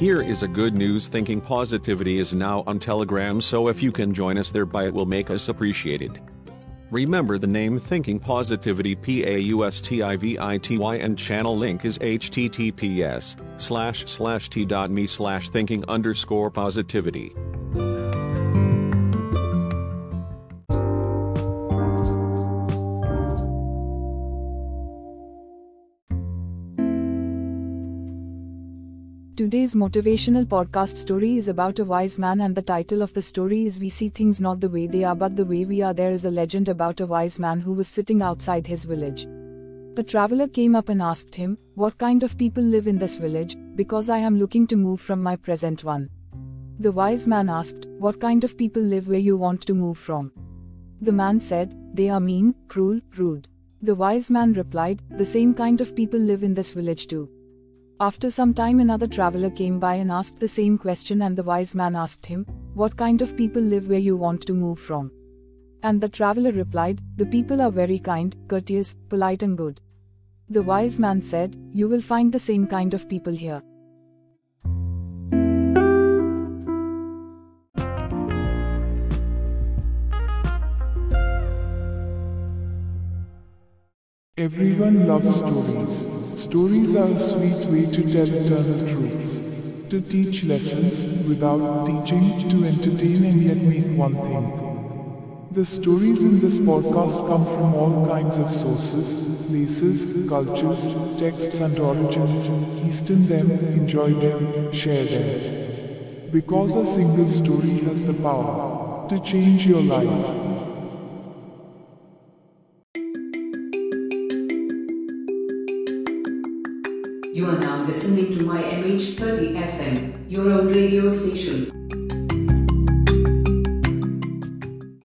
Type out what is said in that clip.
Here is a good news Thinking Positivity is now on Telegram, so if you can join us thereby, it will make us appreciated. Remember the name Thinking Positivity P-A-U-S-T-I-V-I-T-Y and channel link is https slash slash t.me slash thinking underscore positivity. Today's motivational podcast story is about a wise man, and the title of the story is We See Things Not the Way They Are But the Way We Are. There is a legend about a wise man who was sitting outside his village. A traveler came up and asked him, What kind of people live in this village, because I am looking to move from my present one. The wise man asked, What kind of people live where you want to move from? The man said, They are mean, cruel, rude. The wise man replied, The same kind of people live in this village too. After some time, another traveler came by and asked the same question, and the wise man asked him, What kind of people live where you want to move from? And the traveler replied, The people are very kind, courteous, polite, and good. The wise man said, You will find the same kind of people here. Everyone loves stories. Stories are a sweet way to tell eternal truths, to teach lessons without teaching, to entertain and yet make one thing. The stories in this podcast come from all kinds of sources, places, cultures, texts and origins. Easton them, enjoy them, share them. Because a single story has the power to change your life. You are now listening to my MH30 FM, your own radio station.